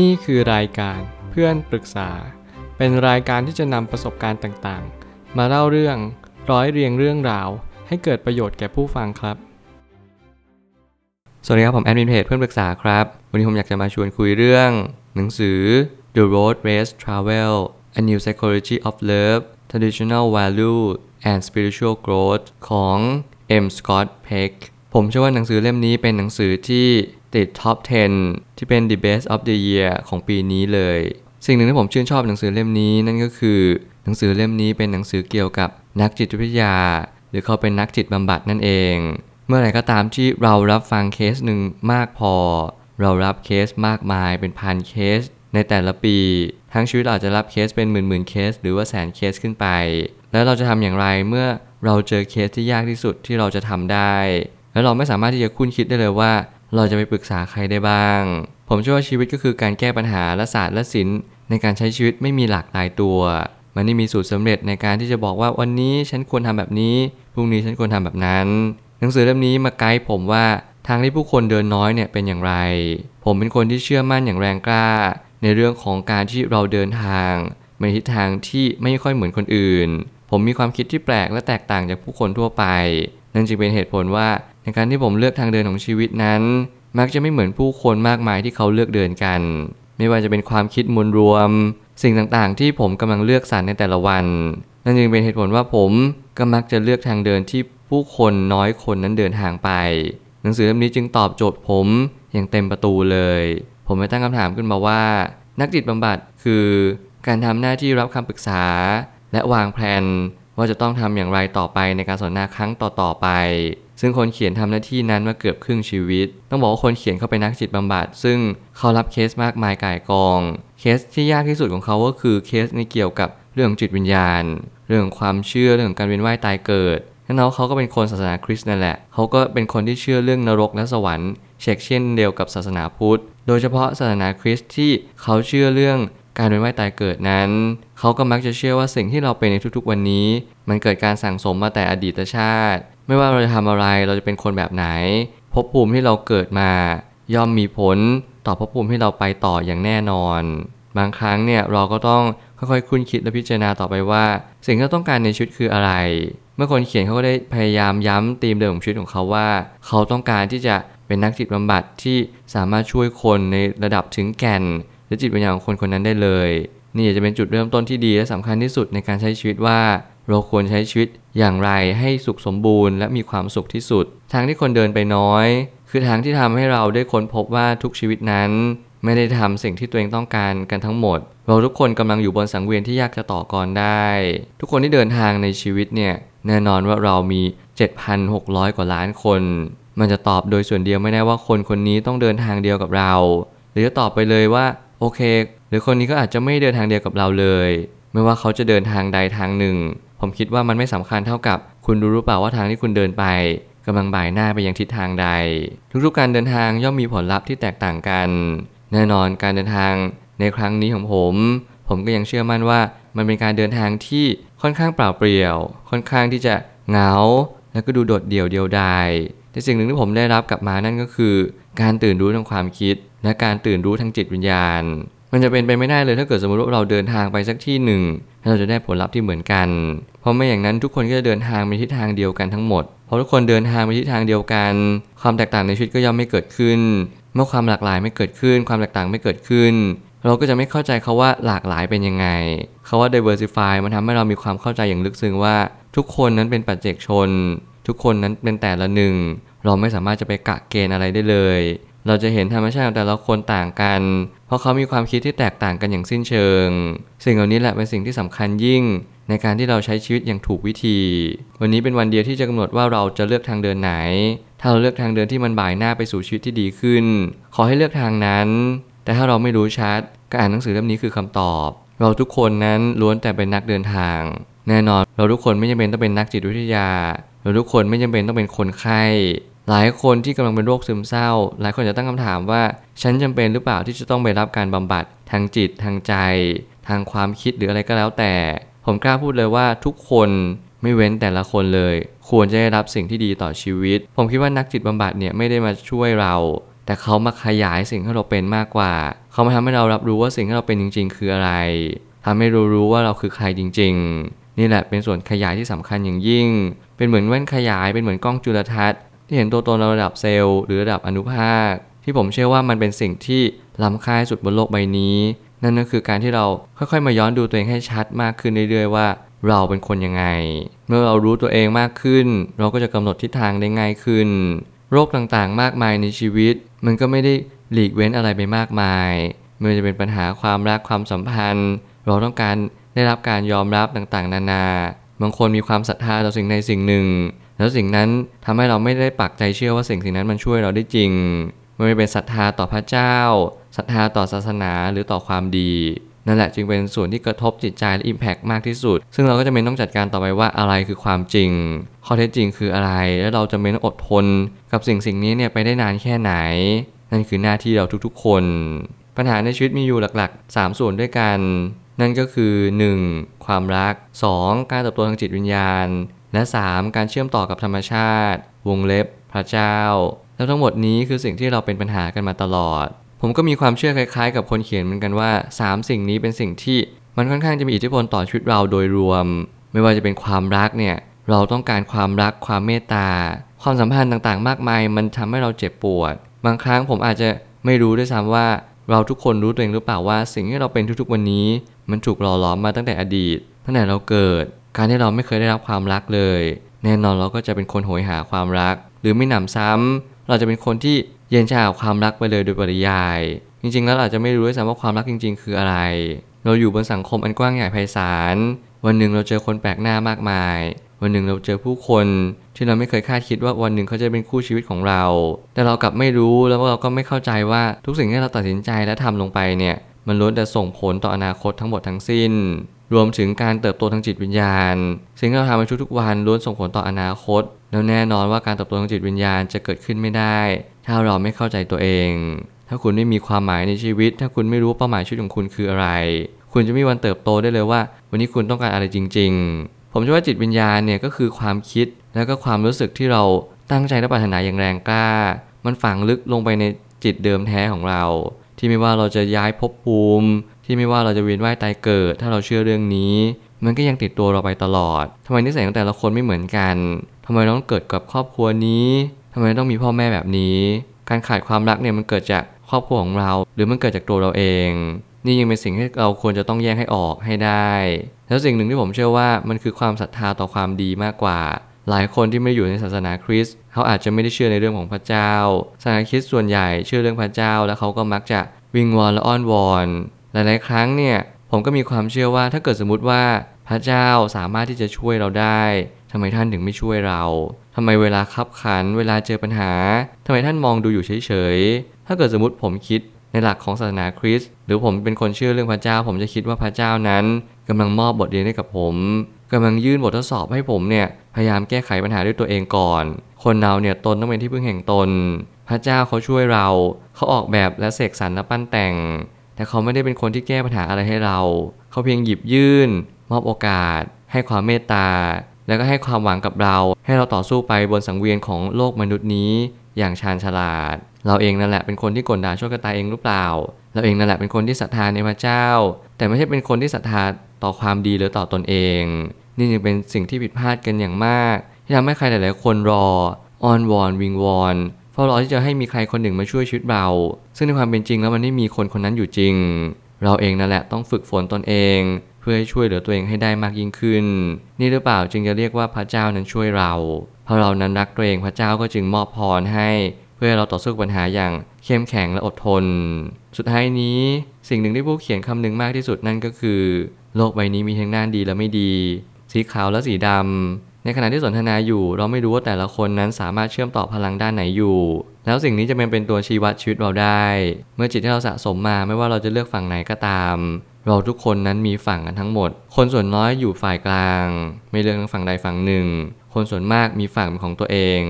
นี่คือรายการเพื่อนปรึกษา เป็นรายการที่จะนำประสบการณ์ต่างๆ มาเล่าเรื่องร้อยเรียงเรื่องราว ให้เกิดประโยชน์แก่ผู้ฟังครับ สวัสดีครับ ผมแอดมินเพจเพื่อนปรึกษาครับ วันนี้ผมอยากจะมาชวนคุยเรื่อง หนังสือ The Road Race Travel A New Psychology of Love Traditional Value and Spiritual Growth ของ M. Scott Peck ผมเชื่อว่าหนังสือเล่มนี้เป็นหนังสือที่ ติด top 10 ที่เป็น The Best of the Year ของปีนี้เลย สิ่งหนึ่งที่ผมชื่นชอบหนังสือเล่มนี้นั่นก็คือ หนังสือเล่มนี้เป็นหนังสือเกี่ยวกับนักจิตวิทยา หรือเขาเป็นนักจิตบำบัดนั่นเอง เมื่อไหร่ก็ตามที่เรารับฟังเคสหนึ่งมากพอ เรารับเคสมากมายเป็นพันเคส ในแต่ละปี ทั้งชีวิตเราจะรับเคสเป็นหมื่นหมื่นเคส หรือว่าแสนเคสขึ้นไป แล้วเราจะทำอย่างไรเมื่อเราเจอเคสที่ยากที่สุดที่เราจะทำได้ แล้วเราไม่สามารถที่จะคุ้นคิดได้เลยว่า เราจะไปปรึกษาใครได้บ้าง ผมเชื่อว่าชีวิตก็คือการแก้ปัญหาและศาสตร์และศิลป์ในการใช้ชีวิตไม่มีหลากหลายตัว มันไม่มีสูตรสำเร็จในการที่จะบอกว่าวันนี้ฉันควรทำแบบนี้พรุ่งนี้ฉันควรทำแบบนั้น หนังสือเล่มนี้มาไกด์ผมว่าทางที่ผู้คนเดินน้อยเนี่ยเป็นอย่างไร ผมเป็นคนที่เชื่อมั่นอย่างแรงกล้า ในเรื่องของการที่เราเดินทางในทิศทางที่ไม่ค่อยเหมือนคนอื่น ผมมีความคิดที่แปลกและแตกต่างจากผู้คนทั่วไป นั่นจึงเป็นเหตุผลว่าในการที่ผมเลือกทางเดินของชีวิตนั้น มักจะไม่เหมือนผู้คนมากมายที่เขาเลือกเดินกัน ไม่ว่าจะเป็นความคิดมวลรวม สิ่งต่างๆ ที่ผมกำลังเลือกสรรในแต่ละวัน นั่นจึงเป็นเหตุผลว่าผมก็มักจะเลือกทางเดินที่ผู้คนน้อยคนนั้นเดินทางไป หนังสือเล่มนี้จึงตอบโจทย์ผมอย่างเต็มประตูเลย ผมไปตั้งคำถามขึ้นมาว่า นักจิตบำบัดคือการทำหน้าที่รับคำปรึกษา และวางแผน ว่าจะต้องทำอย่างไรต่อไปในการสนทนาครั้งต่อๆไป ซึ่งคนเขียนทำหน้าที่นั้นมาเกือบครึ่งชีวิต ต้องบอกว่าคนเขียนเขาเป็นนักจิตบำบัด ซึ่งเขารับเคสมากมายก่ายกอง เคสที่ยากที่สุดของเขาก็คือเคสในเกี่ยวกับเรื่องจิตวิญญาณ เรื่องความเชื่อเรื่องการเวียนว่ายตายเกิดทั้งนั้นเขาก็เป็นคนศาสนาคริสต์นั่นแหละ เขาก็เป็นคนที่เชื่อเรื่องนรกและสวรรค์เช็คเช่นเดียวกับศาสนาพุทธ โดยเฉพาะศาสนาคริสต์ที่เขาเชื่อเรื่อง การเวียนว่ายตายเกิดนั้น เขาก็มักจะเชื่อว่าสิ่งที่เราเป็นในทุกๆ วันนี้ มันเกิดการสั่งสมมาแต่อดีตชาติ ไม่ว่าเราจะทำอะไรเราจะเป็นคนแบบไหนภพภูมิที่เราเกิดมา ย่อมมีผลต่อภพภูมิที่เราไปต่ออย่างแน่นอน บางครั้งเนี่ยเราก็ต้องค่อยๆคุ้นคิดและพิจารณาต่อไปว่า สิ่งที่เราต้องการในชีวิตคืออะไร เมื่อคนเขียนเขาก็ได้พยายามย้ำธีมเดิมของชีวิตของเขาว่า เขาต้องการที่จะเป็นนักจิตบำบัดที่สามารถช่วยคนในระดับถึงแก่น และจิตวิญญาณของคนคนนั้นได้เลย นี่จะเป็นจุดเริ่มต้นที่ดีและสำคัญที่สุดในการใช้ชีวิตว่า เราควรใช้ชีวิตอย่างไรให้สุขสมบูรณ์ และมีความสุขที่สุด ทางที่คนเดินไปน้อย คือทางที่ทำให้เราได้ค้นพบว่าทุกชีวิตนั้น ไม่ได้ทำสิ่งที่ตัวเองต้องการกันทั้งหมด เราทุกคนกำลังอยู่บนสังเวียนที่ยากจะต่อกรได้ ทุกคนที่เดินทางในชีวิตเนี่ยแน่นอนว่าเรามี 7,600 กว่าล้านคน มันจะตอบโดยส่วนเดียวไม่ได้ว่าคนคนนี้ต้องเดินทางเดียวกับเรา หรือจะตอบไปเลยว่า โอเค หรือคนนี้ก็อาจจะไม่เดินทางเดียวกับเราเลย ไม่ว่าเขาจะเดินทางใดทางหนึ่ง ผมคิดว่ามันไม่สำคัญเท่ากับ คุณรู้หรือเปล่าว่าทางที่คุณเดินไปกำลังบ่ายหน้าไปยังทิศทางใด ทุกๆการเดินทางย่อมมีผลลัพธ์ที่แตกต่างกัน แน่นอนการเดินทางในครั้งนี้ของผม ผมก็ยังเชื่อมั่นว่า มันเป็นการเดินทางที่ค่อนข้างเปล่าเปลี่ยว ค่อนข้างที่จะเหงา แล้วก็ดูโดดเดี่ยวเดียวดาย แต่สิ่งหนึ่งที่ผมได้รับกลับมานั่นก็คือ การตื่นรู้ทางความคิด และการตื่นรู้ทางจิตวิญญาณ มันจะเป็นไปไม่ได้เลยถ้าเกิดสมมติว่าเราเดินทางไปสักที่หนึ่งแล้วเราจะได้ผลลัพธ์ที่เหมือนกัน เพราะไม่อย่างนั้นทุกคนก็จะเดินทางไปทิศทางเดียวกันทั้งหมดพอทุกคนเดินทางไปทิศทางเดียวกัน ความแตกต่างในชีวิตก็ย่อมไม่เกิดขึ้น เมื่อความหลากหลายไม่เกิดขึ้น ความแตกต่างไม่เกิดขึ้น เราก็จะไม่เข้าใจเขาว่าหลากหลายเป็นยังไงเขาว่า diversify มันทำให้เรามีความเข้าใจอย่างลึกซึ้งว่า ทุกคนนั้นเป็นปัจเจกชน ทุกคนนั้นเป็นแต่ละหนึ่ง เราไม่สามารถจะไปกะเกณฑ์อะไรได้เลย เราจะเห็นธรรมชาติของแต่ละคนต่างกัน เพราะเขามีความคิดที่แตกต่างกันอย่างสิ้นเชิง สิ่งเหล่านี้แหละเป็นสิ่งที่สำคัญยิ่ง ในการที่เราใช้ชีวิตอย่างถูกวิธี วันนี้เป็นวันเดียวที่จะกำหนดว่าเราจะเลือกทางเดินไหน ถ้าเราเลือกทางเดินที่มันบ่ายหน้าไปสู่ชีวิตที่ดีขึ้น ขอให้เลือกทางนั้น แต่ถ้าเราไม่รู้ชัดการอ่านหนังสือเล่มนี้คือคำตอบ เราทุกคนนั้นล้วนแต่เป็นนักเดินทาง แน่นอนเราทุกคนไม่จำเป็นต้องเป็นนักจิตวิทยา เราทุกคนไม่จำเป็นต้องเป็นคนไข้ หลายคนที่กำลังเป็นโรคซึมเศร้า หลายคนจะตั้งคำถามว่า ฉันจำเป็นหรือเปล่าที่จะต้องไปรับการบำบัดทางจิตทางใจ ทางความคิดหรืออะไรก็แล้วแต่ ผมกล้าพูดเลยว่าทุกคนไม่เว้นแต่ละคนเลย ควรจะได้รับสิ่งที่ดีต่อชีวิต ผมคิดว่านักจิตบำบัดเนี่ยไม่ได้มาช่วยเรา แต่เขามาขยายสิ่งที่เราเป็นมากกว่า เขามาทำให้เรารับรู้ว่าสิ่งที่เราเป็นจริง ๆ คืออะไรทำให้เรารู้ว่าเราคือใครจริง ๆ นี่แหละเป็นส่วนขยายที่สำคัญอย่างยิ่งเป็นเหมือนแว่นขยายเป็นเหมือนกล้องจุลทรรศน์ ที่เห็นตัวตนระดับเซลล์หรือระดับอนุภาค ที่ผมเชื่อว่ามันเป็นสิ่งที่ล้ำค่าสุดบนโลกใบนี้ นั่นก็คือการที่เราค่อยๆ มาย้อนดูตัวเองให้ชัดมากขึ้นเรื่อยๆว่าเราเป็นคนยังไง เมื่อเรารู้ตัวเองมากขึ้น เราก็จะกำหนดทิศทางได้ง่ายขึ้น โรคต่างๆ มากมายในชีวิต มันก็ไม่ได้หลีกเว้นอะไรไปมากมายไม่ว่าจะเป็นปัญหาความรักความสัมพันธ์ เราต้องการได้รับการยอมรับต่างๆ นานา บางคนมีความศรัทธาต่อสิ่งใดสิ่งหนึ่ง แล้วสิ่งนั้นทำให้เราไม่ได้ปักใจเชื่อว่าสิ่งสิ่งนั้นมันช่วยเราได้จริงไม่เป็นศรัทธาต่อพระเจ้าศรัทธาต่อศาสนาหรือต่อความดีนั่นแหละจึงเป็นส่วนที่กระทบจิตใจและอิมแพกมากที่สุด ซึ่งเราก็จะเป็นต้องจัดการต่อไปว่าอะไรคือความจริง ข้อเท็จจริงคืออะไร และเราจะเป็นต้องอดทนกับสิ่งสิ่งนี้เนี่ยไปได้นานแค่ไหน นั่นคือหน้าที่เราทุกๆคน ปัญหาในชีวิตมีอยู่หลักๆ 3 ส่วนด้วยกัน นั่นก็คือ 1. ความรัก 2. การเติบโตทางจิตวิญญาณ และ 3. การเชื่อมต่อกับธรรมชาติ วงเล็บ พระเจ้า แล้วทั้งหมดนี้คือสิ่งที่เราเป็นปัญหากันมาตลอด ผมก็มีความเชื่อคล้ายๆ กับคนเขียนเหมือนกันว่า 3 สิ่งนี้เป็นสิ่งที่มันค่อนข้างจะมีอิทธิพลต่อชีวิตเราโดยรวม ไม่ว่าจะเป็นความรักเนี่ยเราต้องการความรักความเมตตา ความสัมพันธ์ต่างๆ มากมาย มันทำให้เราเจ็บปวด บางครั้งผมอาจจะไม่รู้ด้วยซ้ำว่า เราทุกคนรู้ตัวเองหรือเปล่าว่า สิ่งที่เราเป็นทุกๆวันนี้ มันถูกหล่อหลอมมาตั้งแต่อดีตตั้งแต่เราเกิด การที่เราไม่เคยได้รับความรักเลย แน่นอนเราก็จะเป็นคนโหยหาความรัก หรือไม่หนำซ้ำเราจะเป็นคนที่เย็นชาความรักไปเลยโดยปริยาย จริงๆ แล้วเราอาจจะไม่รู้ด้วยซ้ำว่าความรักจริง ๆ คืออะไร เราอยู่บนสังคมอันกว้างใหญ่ไพศาล วันหนึ่งเราเจอคนแปลกหน้ามากมาย วันหนึ่งเราเจอผู้คนที่เราไม่เคยคาดคิดว่าวันหนึ่งเขาจะเป็นคู่ชีวิตของเรา แต่เรากลับไม่รู้แล้วเราก็ไม่เข้าใจว่าทุกสิ่งที่เราตัดสินใจและทำลงไปเนี่ย มันล้วนแต่ส่งผลต่ออนาคตทั้งหมดทั้งสิ้น รวมถึงการเติบโตทางจิตวิญญาณ สิ่งที่เราทำในทุกๆวันล้วนส่งผลต่ออนาคต แล้วแน่นอนว่าการเติบโตทางจิตวิญญาณจะเกิดขึ้นไม่ได้ ถ้าเราไม่เข้าใจตัวเอง ถ้าคุณไม่มีความหมายในชีวิต ถ้าคุณไม่รู้เป้าหมายชีวิตของคุณคืออะไร คุณจะไม่มีวันเติบโตได้เลยว่า วันนี้คุณต้องการอะไรจริง ๆ ผมเชื่อว่าจิตวิญญาณเนี่ยก็คือความคิดแล้วก็ความรู้สึกที่เราตั้งใจและปรารถนาอย่างแรงกล้า มันฝังลึกลงไปในจิตเดิมแท้ของเรา ที่ไม่ว่าเราจะย้ายภพภูมิ ที่ไม่ว่าเราจะเวียนว่ายตายเกิด ถ้าเราเชื่อเรื่องนี้ มันก็ยังติดตัวเราไปตลอดทำไมนิสัยของแต่ละคนไม่เหมือนกันทำไมต้องเกิดกับครอบครัวนี้ทำไมต้องมีพ่อแม่แบบนี้ การขาดความรักเนี่ยมันเกิดจากครอบครัวของเรา หรือมันเกิดจากตัวเราเอง นี่ยังเป็นสิ่งที่เราควรจะต้องแยกให้ออกให้ได้ แล้วสิ่งหนึ่งที่ผมเชื่อว่ามันคือความศรัทธาต่อความดีมากกว่า หลายคนที่ไม่อยู่ในศาสนาคริสต์เขาอาจจะไม่ได้เชื่อในเรื่องของพระเจ้าศาสนาคริสต์ส่วนใหญ่เชื่อเรื่องพระเจ้า แล้วเขาก็มักจะวิงวอนและอ้อนวอนหลายๆครั้งเนี่ยผมก็มีความเชื่อว่าถ้าเกิดสมมติว่าพระเจ้าสามารถที่จะช่วยเราได้ทำไมท่านถึงไม่ช่วยเรา ทำไมเวลาคับขัน เวลาเจอปัญหา ทำไมท่านมองดูอยู่เฉยๆ ถ้าเกิดสมมติผมคิดในหลักของศาสนาคริสต์หรือผมเป็นคนเชื่อเรื่องพระเจ้า ผมจะคิดว่าพระเจ้านั้นกำลังมอบบทเรียนให้กับผม กำลังยื่นบททดสอบให้ผมเนี่ยพยายามแก้ไขปัญหาด้วยตัวเองก่อน คนเราเนี่ยตนต้องเป็นที่พึ่งแห่งตน พระเจ้าเขาช่วยเรา เขาออกแบบและเสกสรรและปั้นแต่ง แต่เขาไม่ได้เป็นคนที่แก้ปัญหาอะไรให้เรา เขาเพียงหยิบยื่น มอบโอกาส ให้ความเมตตา แล้วก็ให้ความหวังกับเรา ให้เราต่อสู้ไปบนสังเวียนของโลกมนุษย์นี้ อย่างชาญฉลาด เราเองนั่นแหละเป็นคนที่กลด่าชั่วกระตายเองหรือเปล่า เราเองนั่นแหละเป็นคนที่ศรัทธาในพระเจ้า แต่ไม่ใช่เป็นคนที่ศรัทธาต่อความดีหรือต่อตนเอง นี่จึงเป็นสิ่งที่ผิดพลาดกันอย่างมาก ที่ทำให้ใครหลาย ๆ คนรออ้อนวอนวิงวอนเฝ้ารอที่จะให้มีใครคนหนึ่งมาช่วยชีวิตเรา ซึ่งในความเป็นจริงแล้วมันไม่มีคนคนนั้นอยู่จริง เราเองนั่นแหละต้องฝึกฝนตนเอง เพื่อให้ช่วยเหลือตัวเองให้ได้มากยิ่งขึ้น นี่หรือเปล่าจึงจะเรียกว่าพระเจ้านั้นช่วยเราเพราะเรานั้นรักตัวเองพระเจ้าก็จึงมอบพรให้ เพื่อเราต่อสู้ปัญหาอย่างเข้มแข็งและอดทน สุดท้ายนี้สิ่งหนึ่งที่ผู้เขียนคำหนึ่งมากที่สุดนั่นก็คือ โลกใบนี้มีทั้งด้านดีและไม่ดี สีขาวและสีดำ ในขณะที่สนทนาอยู่ เราไม่รู้ว่าแต่ละคนนั้นสามารถเชื่อมต่อพลังด้านไหนอยู่ แล้วสิ่งนี้จะเป็นเป็นตัวชี้วัดชีวิตเราได้ เมื่อจิตที่เราสะสมมาไม่ว่าเราจะเลือกฝั่งไหนก็ตาม เราทุกคนนั้นมีฝั่งกันทั้งหมด คนส่วนน้อยอยู่ฝ่ายกลาง ไม่เลือกทั้งฝั่งใดฝั่งหนึ่ง คนส่วนมากมีฝั่งเป็นของตัวเอง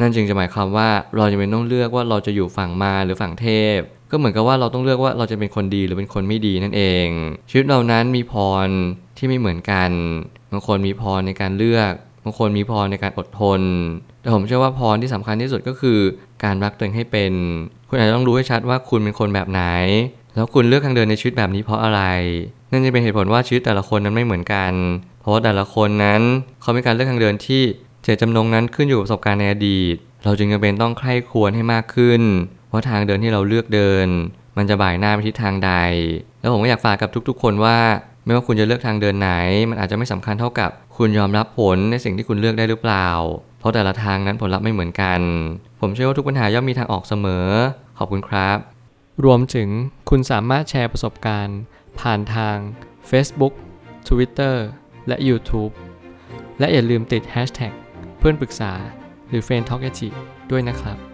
นั่นจึงจะหมายความว่าเราจะเป็นต้องเลือกว่าเราจะอยู่ฝั่งมาหรือฝั่งเทพก็เหมือนกับว่าเราต้องเลือกว่าเราจะเป็นคนดีหรือเป็นคนไม่ดีนั่นเอง ชีวิตเรานั้นมีพรที่ไม่เหมือนกัน บางคนมีพรในการเลือกบางคนมีพรในการอดทน แต่ผมเชื่อว่าพรที่สำคัญที่สุดก็คือการรักตัวเองให้เป็น คุณอาจจะต้องรู้ให้ชัดว่าคุณเป็นคนแบบไหน แล้วคุณเลือกทางเดินในชีวิตแบบนี้เพราะอะไร นั่นจะเป็นเหตุผลว่าชีวิตแต่ละคนนั้นไม่เหมือนกัน เพราะว่าแต่ละคนนั้นเขามีการเลือกทางเดินที่เจตจำนงนั้นขึ้นอยู่กับประสบการณ์ในอดีต เราจึงจำเป็นต้องใคร่ควรให้มากขึ้น ว่าทางเดินที่เราเลือกเดิน มันจะบ่ายหน้าไปทิศทางใด แล้วผมก็อยากฝากกับทุกๆ คนว่า ไม่ว่าคุณจะเลือกทางเดินไหน มันอาจจะไม่สำคัญเท่ากับ คุณยอมรับผลในสิ่งที่คุณเลือกได้หรือเปล่า เพราะแต่ละทางนั้นผลลัพธ์ไม่เหมือนกัน ผมเชื่อว่าทุกปัญหาย่อมมีทางออกเสมอ ขอบคุณครับ รวมถึงคุณสามารถแชร์ประสบการณ์ ผ่านทาง Facebook Twitter และ YouTube และอย่าลืมติด Hashtag เพื่อนปรึกษาหรือ f r ร e n d Talk ด้วยนะครับ